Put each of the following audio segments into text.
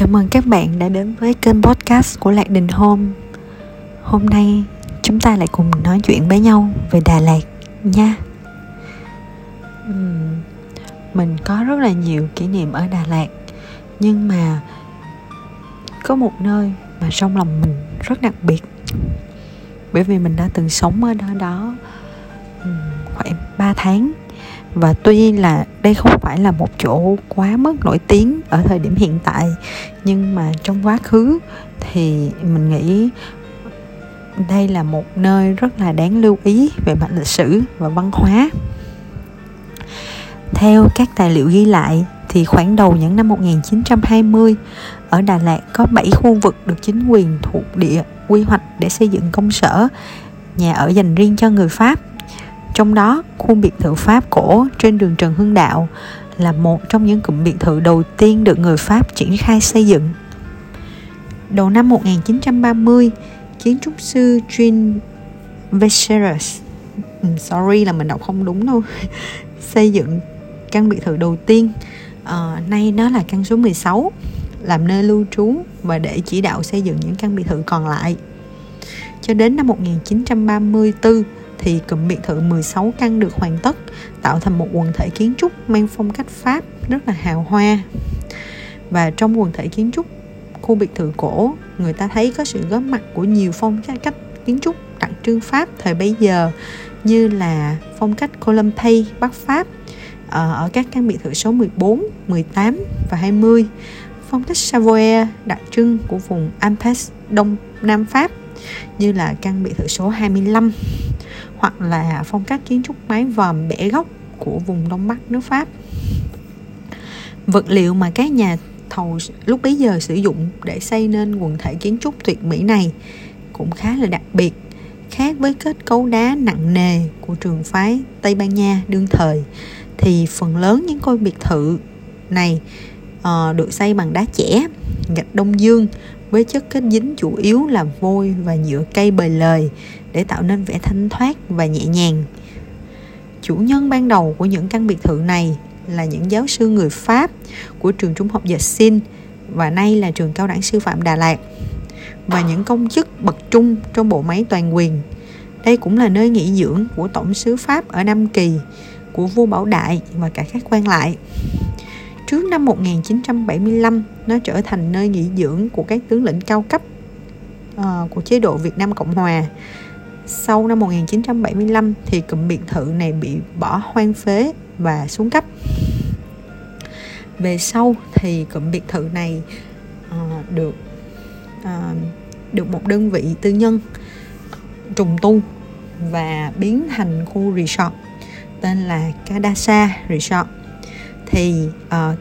Chào mừng các bạn đã đến với kênh podcast của Lạc Đình Home Hôm nay, chúng ta lại cùng nói chuyện với nhau về Đà Lạt nha. Mình có rất là nhiều kỷ niệm ở Đà Lạt, Nhưng mà có một nơi mà trong lòng mình rất đặc biệt. Bởi vì mình đã từng sống ở đó đó khoảng 3 tháng. Và tuy là đây không phải là một chỗ quá mức nổi tiếng ở thời điểm hiện tại nhưng mà trong quá khứ thì mình nghĩ đây là một nơi rất là đáng lưu ý về mặt lịch sử và văn hóa. Theo các tài liệu ghi lại thì khoảng đầu những năm 1920 ở Đà Lạt có 7 khu vực được chính quyền thuộc địa quy hoạch để xây dựng công sở, nhà ở dành riêng cho người Pháp. Trong đó, khu biệt thự Pháp cổ trên đường Trần Hưng Đạo là một trong những cụm biệt thự đầu tiên được người Pháp triển khai xây dựng. Đầu năm 1930, kiến trúc sư Jean Vecheres ừ, sorry là mình đọc không đúng đâu xây dựng căn biệt thự đầu tiên à, nay nó là căn số 16 làm nơi lưu trú và để chỉ đạo xây dựng những căn biệt thự còn lại cho đến năm 1934 thì cụm biệt thự 16 căn được hoàn tất, tạo thành một quần thể kiến trúc mang phong cách Pháp rất là hào hoa. Và trong quần thể kiến trúc khu biệt thự cổ, người ta thấy có sự góp mặt của nhiều phong cách kiến trúc đặc trưng Pháp thời bấy giờ như là phong cách Colombey Bắc Pháp ờ, ở các căn biệt thự số 14, 18 và 20 phong cách Savoy đặc trưng của vùng Alpes Đông Nam Pháp như là căn biệt thự số 25 hoặc là phong cách kiến trúc mái vòm bẻ góc của vùng Đông Bắc nước Pháp. Vật liệu mà các nhà thầu lúc bấy giờ sử dụng để xây nên quần thể kiến trúc tuyệt mỹ này cũng khá là đặc biệt khác với kết cấu đá nặng nề của trường phái Tây Ban Nha đương thời thì phần lớn những ngôi biệt thự này uh, được xây bằng đá chẻ gạch đông dương với chất kết dính chủ yếu là vôi và nhựa cây bời lời để tạo nên vẻ thanh thoát và nhẹ nhàng. Chủ nhân ban đầu của những căn biệt thự này là những giáo sư người Pháp của trường trung học Dệt và nay là trường cao đẳng sư phạm Đà Lạt và những công chức bậc trung trong bộ máy toàn quyền. Đây cũng là nơi nghỉ dưỡng của tổng sứ Pháp ở Nam Kỳ, của vua Bảo Đại và cả các quan lại. Trước năm 1975, nó trở thành nơi nghỉ dưỡng của các tướng lĩnh cao cấp uh, của chế độ Việt Nam Cộng Hòa. Sau năm 1975 thì cụm biệt thự này bị bỏ hoang phế và xuống cấp. Về sau thì cụm biệt thự này uh, được uh, được một đơn vị tư nhân trùng tu và biến thành khu resort tên là Kadasa Resort thì uh,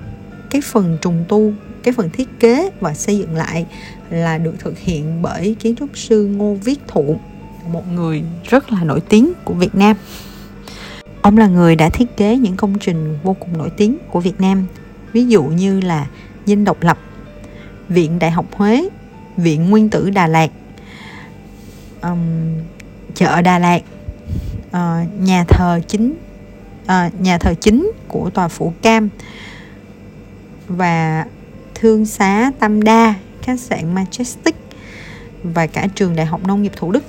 cái phần trùng tu cái phần thiết kế và xây dựng lại là được thực hiện bởi kiến trúc sư Ngô Viết Thụ một người rất là nổi tiếng của Việt Nam. Ông là người đã thiết kế những công trình vô cùng nổi tiếng của Việt Nam ví dụ như là Dinh Độc Lập Viện Đại học Huế Viện Nguyên tử Đà Lạt um, chợ Đà Lạt uh, nhà thờ chính à, nhà thờ chính của tòa phủ Cam và thương xá Tam Đa, khách sạn Majestic và cả trường Đại học Nông nghiệp Thủ Đức.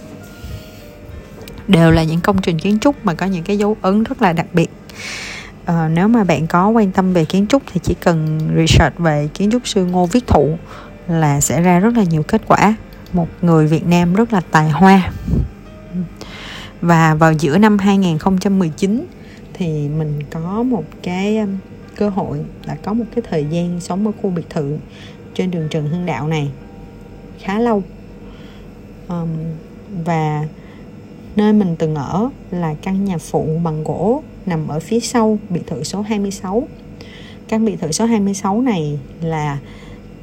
Đều là những công trình kiến trúc mà có những cái dấu ấn rất là đặc biệt. À, nếu mà bạn có quan tâm về kiến trúc thì chỉ cần research về kiến trúc sư Ngô Viết Thụ là sẽ ra rất là nhiều kết quả. Một người Việt Nam rất là tài hoa. Và vào giữa năm 2019 thì mình có một cái um, cơ hội là có một cái thời gian sống ở khu biệt thự trên đường Trần Hưng Đạo này khá lâu. Um, và nơi mình từng ở là căn nhà phụ bằng gỗ nằm ở phía sau biệt thự số 26 căn biệt thự số 26 này là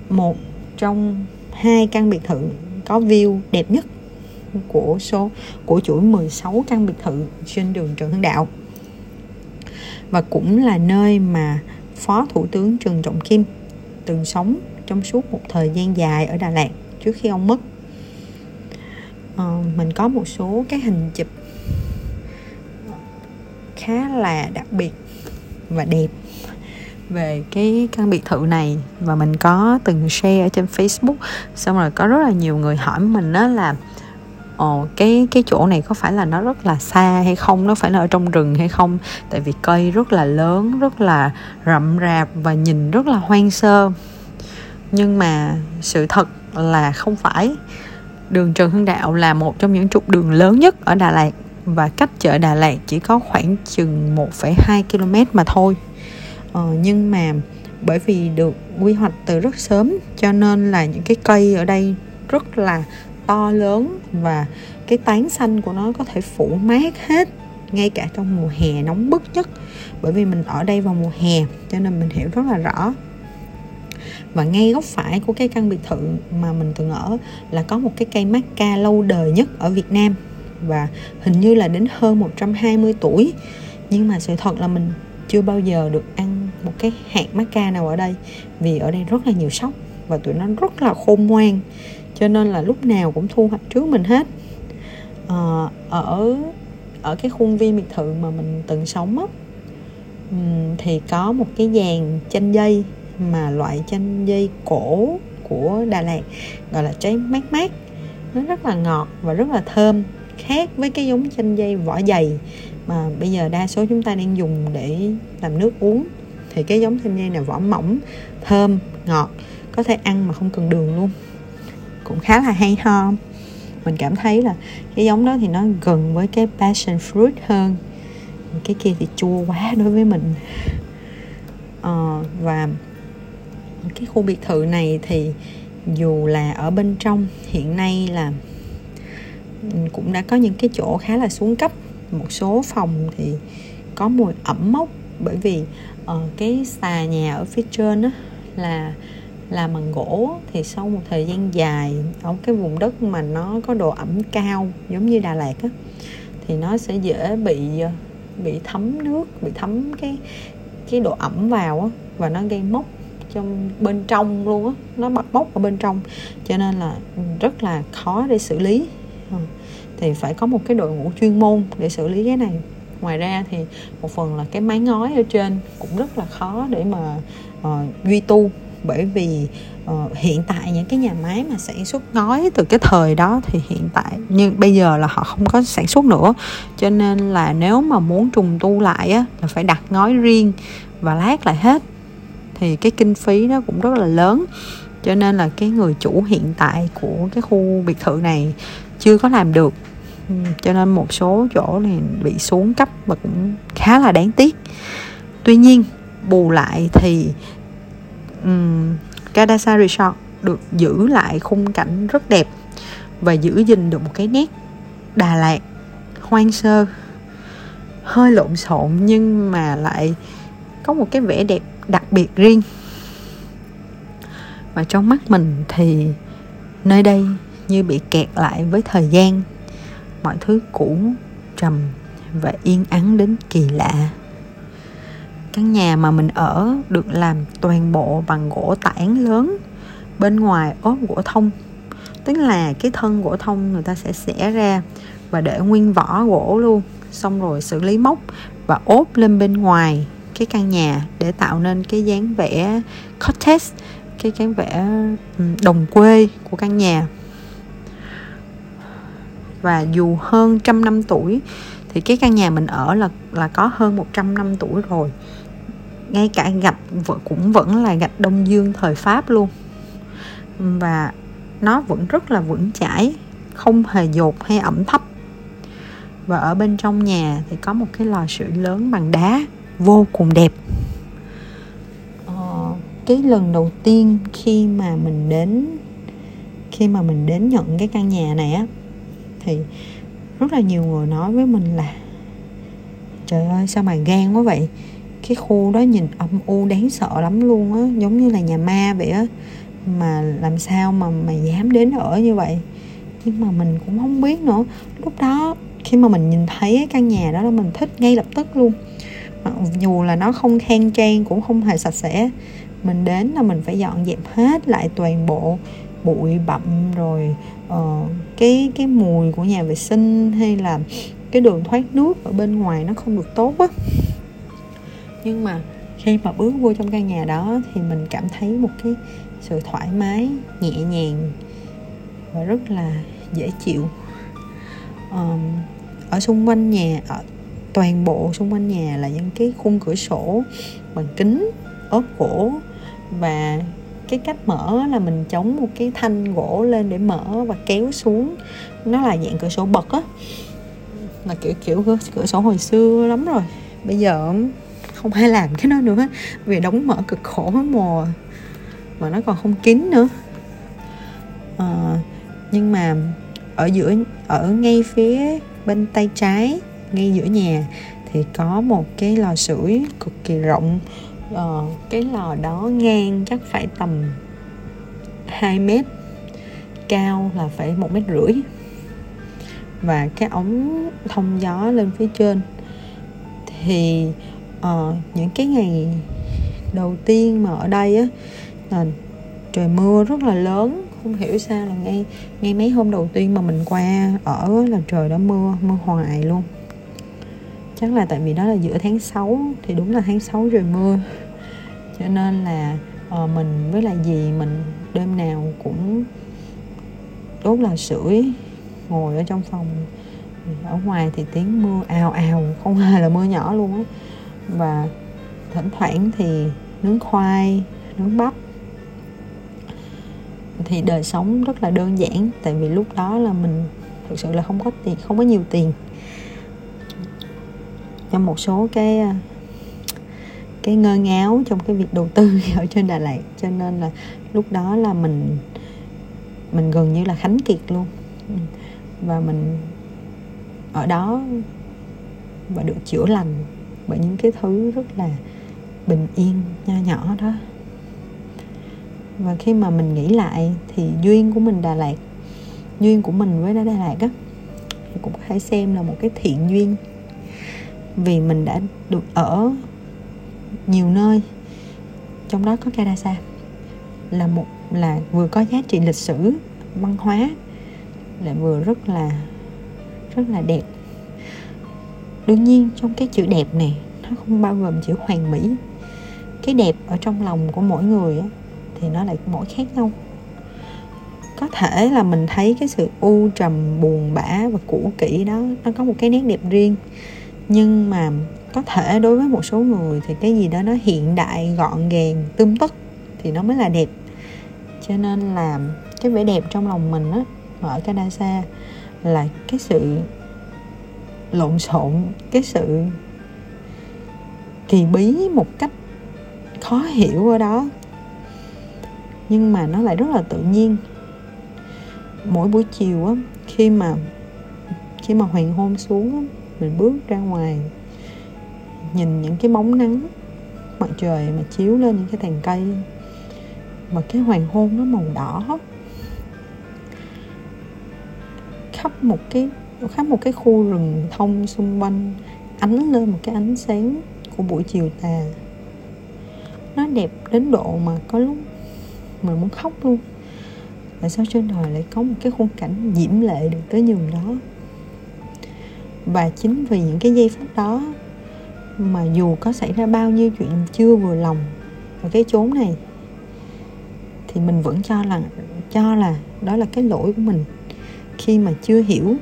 một trong hai căn biệt thự có view đẹp nhất của số của chuỗi 16 căn biệt thự trên đường Trần Hưng Đạo và cũng là nơi mà Phó Thủ tướng Trần Trọng Kim từng sống trong suốt một thời gian dài ở Đà Lạt trước khi ông mất. À, mình có một số cái hình chụp khá là đặc biệt và đẹp về cái căn biệt thự này và mình có từng share ở trên Facebook xong rồi có rất là nhiều người hỏi mình đó là Ồ, cái cái chỗ này có phải là nó rất là xa hay không? Nó phải là ở trong rừng hay không? Tại vì cây rất là lớn rất là rậm rạp và nhìn rất là hoang sơ. Nhưng mà sự thật là không phải. Đường Trần Hưng Đạo là một trong những trục đường lớn nhất ở Đà Lạt và cách chợ Đà Lạt chỉ có khoảng chừng 1,2 km mà thôi. Ờ, nhưng mà bởi vì được quy hoạch từ rất sớm cho nên là những cái cây ở đây rất là to lớn và cái tán xanh của nó có thể phủ mát hết, ngay cả trong mùa hè nóng bức nhất. Bởi vì mình ở đây vào mùa hè, cho nên mình hiểu rất là rõ. Và ngay góc phải của cái căn biệt thự mà mình từng ở là có một cái cây maca lâu đời nhất ở Việt Nam. Và hình như là đến hơn 120 tuổi. Nhưng mà sự thật là mình chưa bao giờ được ăn một cái hạt maca nào ở đây, vì ở đây rất là nhiều sóc và tụi nó rất là khôn ngoan cho nên là lúc nào cũng thu hoạch trước mình hết. À, ở ở cái khuôn viên biệt thự mà mình từng sống á thì có một cái dàn chanh dây mà loại chanh dây cổ của Đà Lạt gọi là trái mát mát. Nó rất là ngọt và rất là thơm khác với cái giống chanh dây vỏ dày mà bây giờ đa số chúng ta đang dùng để làm nước uống. Thì cái giống chanh dây này vỏ mỏng thơm ngọt có thể ăn mà không cần đường luôn cũng khá là hay ho. Mình cảm thấy là cái giống đó thì nó gần với cái passion fruit hơn. Cái kia thì chua quá đối với mình. À, và cái khu biệt thự này thì dù là ở bên trong hiện nay là ừ, cũng đã có những cái chỗ khá là xuống cấp. Một số phòng thì có mùi ẩm mốc bởi vì uh, cái xà nhà ở phía trên đó là làm bằng gỗ thì sau một thời gian dài ở cái vùng đất mà nó có độ ẩm cao giống như Đà Lạt á thì nó sẽ dễ bị bị thấm nước bị thấm cái cái độ ẩm vào á và nó gây mốc trong bên trong luôn á nó bật mốc ở bên trong. Cho nên là rất là khó để xử lý. Ờ, thì phải có một cái đội ngũ chuyên môn để xử lý cái này. Ngoài ra thì một phần là cái mái ngói ở trên cũng rất là khó để mà uh, duy tu bởi vì uh, hiện tại những cái nhà máy mà sản xuất ngói từ cái thời đó thì hiện tại nhưng bây giờ là họ không có sản xuất nữa. Cho nên là nếu mà muốn trùng tu lại á là phải đặt ngói riêng và lát lại hết. Thì cái kinh phí nó cũng rất là lớn. Cho nên là cái người chủ hiện tại của cái khu biệt thự này chưa có làm được. Cho nên một số chỗ này bị xuống cấp và cũng khá là đáng tiếc. Tuy nhiên bù lại thì um, Kadasa Resort được giữ lại khung cảnh rất đẹp và giữ gìn được một cái nét Đà Lạt hoang sơ hơi lộn xộn nhưng mà lại có một cái vẻ đẹp đặc biệt riêng. Và trong mắt mình thì nơi đây như bị kẹt lại với thời gian mọi thứ cũ trầm và yên ắng đến kỳ lạ căn nhà mà mình ở được làm toàn bộ bằng gỗ tảng lớn bên ngoài, ốp gỗ thông. Tức là cái thân gỗ thông người ta sẽ xẻ ra và để nguyên vỏ gỗ luôn. Xong rồi xử lý móc và ốp lên bên ngoài cái căn nhà để tạo nên cái dáng vẻ cottage, cái dáng vẻ đồng quê của căn nhà. Và dù hơn trăm năm tuổi thì cái căn nhà mình ở là là có hơn 100 năm tuổi rồi ngay cả gạch cũng vẫn là gạch đông dương thời pháp luôn. Và nó vẫn rất là vững chãi không hề dột hay ẩm thấp. Và ở bên trong nhà thì có một cái lò sưởi lớn bằng đá vô cùng đẹp. Ờ, cái lần đầu tiên khi mà mình đến khi mà mình đến nhận cái căn nhà này á thì rất là nhiều người nói với mình là trời ơi sao mà gan quá vậy? Cái khu đó nhìn âm u đáng sợ lắm luôn á. Giống như là nhà ma vậy á. Mà làm sao mà mà dám đến ở như vậy? Nhưng mà mình cũng không biết nữa. Lúc đó khi mà mình nhìn thấy cái căn nhà đó là mình thích ngay lập tức luôn. Mặc dù là nó không khang trang cũng không hề sạch sẽ. Mình đến là mình phải dọn dẹp hết lại toàn bộ bụi bặm rồi uh, cái cái mùi của nhà vệ sinh hay là cái đường thoát nước ở bên ngoài nó không được tốt á nhưng mà khi mà bước vô trong căn nhà đó thì mình cảm thấy một cái sự thoải mái nhẹ nhàng và rất là dễ chịu. Um, ở xung quanh nhà ở toàn bộ xung quanh nhà là những cái khung cửa sổ bằng kính ốp gỗ và cái cách mở là mình chống một cái thanh gỗ lên để mở và kéo xuống. Nó là dạng cửa sổ bật á là kiểu kiểu cửa, cửa sổ hồi xưa lắm rồi. Bây giờ không ai làm cái đó nữa. Vì đóng mở cực khổ mùa mà nó còn không kín nữa. À, nhưng mà ở giữa ở ngay phía bên tay trái ngay giữa nhà thì có một cái lò sưởi cực kỳ rộng. Ờ, cái lò đó ngang chắc phải tầm 2 mét cao là phải một mét rưỡi. Và cái ống thông gió lên phía trên thì ờ, những cái ngày đầu tiên mà ở đây á là trời mưa rất là lớn. Không hiểu sao là ngay ngay mấy hôm đầu tiên mà mình qua ở là trời đã mưa mưa hoài luôn. Chắc là tại vì đó là giữa tháng 6 thì đúng là tháng 6 trời mưa. Cho nên là uh, mình với lại gì mình đêm nào cũng đốt là sưởi ngồi ở trong phòng. Ở ngoài thì tiếng mưa ào ào không hề là mưa nhỏ luôn á và thỉnh thoảng thì nướng khoai, nướng bắp. Thì đời sống rất là đơn giản, tại vì lúc đó là mình thực sự là không có tiền, không có nhiều tiền. Cho một số cái à, cái ngơ ngáo trong cái việc đầu tư ở trên Đà Lạt. Cho nên là lúc đó là mình mình gần như là khánh kiệt luôn. Và mình ở đó và được chữa lành bởi những cái thứ rất là bình yên, nho nhỏ đó. Và khi mà mình nghĩ lại thì duyên của mình Đà Lạt, duyên của mình với Đà Lạt á, thì cũng có thể xem là một cái thiện duyên. Vì mình đã được ở nhiều nơi, trong đó có Kadasa là một, là vừa có giá trị lịch sử, văn hóa lại vừa rất là rất là đẹp đương nhiên trong cái chữ đẹp này nó không bao gồm chữ hoàn mỹ. Cái đẹp ở trong lòng của mỗi người á, thì nó lại mỗi khác nhau. Có thể là mình thấy cái sự u trầm buồn bã và cũ kỹ đó nó có một cái nét đẹp riêng. Nhưng mà có thể đối với một số người thì cái gì đó nó hiện đại gọn gàng tươm tất thì nó mới là đẹp. Cho nên là cái vẻ đẹp trong lòng mình á ở Canada là cái sự lộn xộn cái sự kỳ bí một cách khó hiểu ở đó. Nhưng mà nó lại rất là tự nhiên. Mỗi buổi chiều á khi mà khi mà hoàng hôn xuống á, mình bước ra ngoài nhìn những cái bóng nắng mặt trời mà chiếu lên những cái tàn cây mà cái hoàng hôn nó màu đỏ khắp một cái khắp một cái khu rừng thông xung quanh, ánh lên một cái ánh sáng của buổi chiều tà. Nó đẹp đến độ mà có lúc mình muốn khóc luôn. Tại sao trên đời lại có một cái khung cảnh diễm lệ được tới nhường đó. Và chính vì những cái giây phút đó mà dù có xảy ra bao nhiêu chuyện chưa vừa lòng ở cái chốn này, thì mình vẫn cho là cho là đó là cái lỗi của mình khi mà chưa hiểu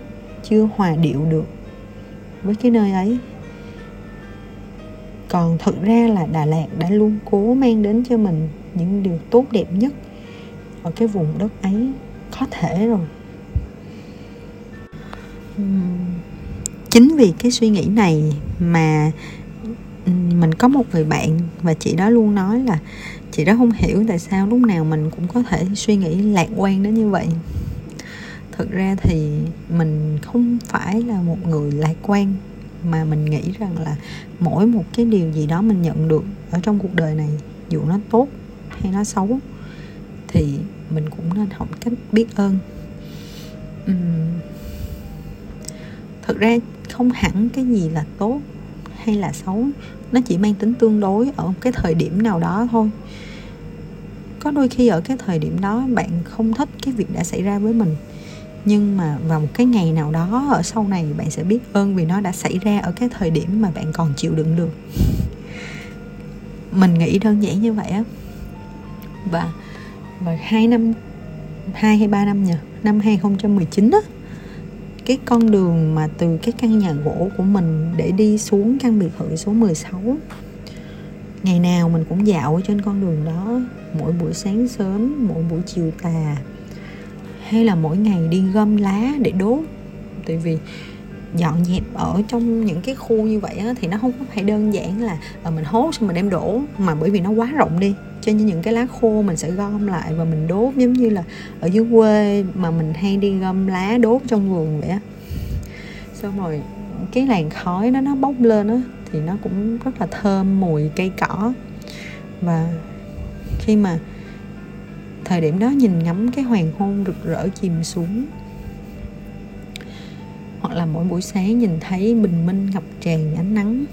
chưa hòa điệu được với cái nơi ấy. Còn thực ra là đà lạt đã luôn cố mang đến cho mình những điều tốt đẹp nhất ở cái vùng đất ấy, có thể rồi. Chính vì cái suy nghĩ này mà mình có một người bạn và chị đó luôn nói là, chị đó không hiểu tại sao lúc nào mình cũng có thể suy nghĩ lạc quan đến như vậy thực ra thì mình không phải là một người lạc quan, mà mình nghĩ rằng là mỗi một cái điều gì đó mình nhận được ở trong cuộc đời này, dù nó tốt hay nó xấu, thì mình cũng nên học cách biết ơn uhm. thực ra không hẳn cái gì là tốt hay là xấu, nó chỉ mang tính tương đối ở một cái thời điểm nào đó thôi có đôi khi ở cái thời điểm đó bạn không thích cái việc đã xảy ra với mình nhưng mà vào một cái ngày nào đó, ở sau này bạn sẽ biết ơn vì nó đã xảy ra ở cái thời điểm mà bạn còn chịu đựng được. Mình nghĩ đơn giản như vậy á. Và và hai năm, hai hay ba năm nhỉ năm 2019 á, cái con đường mà từ cái căn nhà gỗ của mình để đi xuống căn biệt thự số 16 ngày nào mình cũng dạo ở trên con đường đó, mỗi buổi sáng sớm, mỗi buổi chiều tà hay là mỗi ngày đi gom lá để đốt? Tại vì dọn dẹp ở trong những cái khu như vậy á, thì nó không có phải đơn giản là ờ, mình hốt xong mình đem đổ mà bởi vì nó quá rộng đi. Cho nên những cái lá khô mình sẽ gom lại và mình đốt giống như là ở dưới quê mà mình hay đi gom lá đốt trong vườn vậy á. Xong rồi cái làn khói đó nó bốc lên á thì nó cũng rất là thơm mùi cây cỏ. Và khi mà thời điểm đó nhìn ngắm cái hoàng hôn rực rỡ chìm xuống. Hoặc là mỗi buổi sáng nhìn thấy bình minh ngập tràn ánh nắng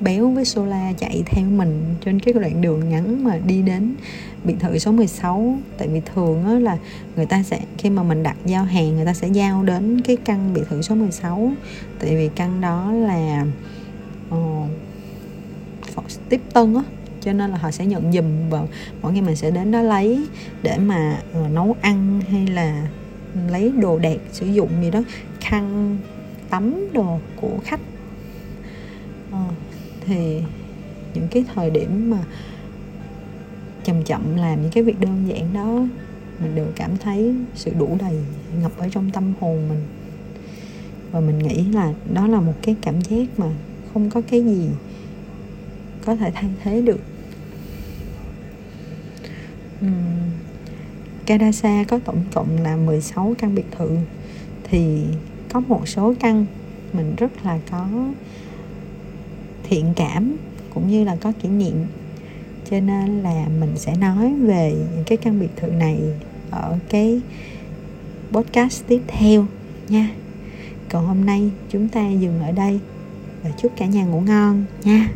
béo với Sola chạy theo mình trên cái đoạn đường ngắn mà đi đến biệt thự số 16 tại vì thường á là người ta sẽ khi mà mình đặt giao hàng người ta sẽ giao đến cái căn biệt thự số 16 tại vì căn đó là uh, tiếp tân á cho nên là họ sẽ nhận dùm và mỗi ngày mình sẽ đến đó lấy để mà uh, nấu ăn hay là lấy đồ đẹp sử dụng gì đó khăn tắm đồ của khách. Uh, thì những cái thời điểm mà chậm chậm làm những cái việc đơn giản đó mình đều cảm thấy sự đủ đầy ngập ở trong tâm hồn mình. Và mình nghĩ là đó là một cái cảm giác mà không có cái gì có thể thay thế được uhm, Kadasa có tổng cộng là 16 căn biệt thự. Thì có một số căn mình rất là có thiện cảm cũng như là có kỷ niệm. Cho nên là mình sẽ nói về những cái căn biệt thự này ở cái podcast tiếp theo nha. Còn hôm nay chúng ta dừng ở đây và chúc cả nhà ngủ ngon nha.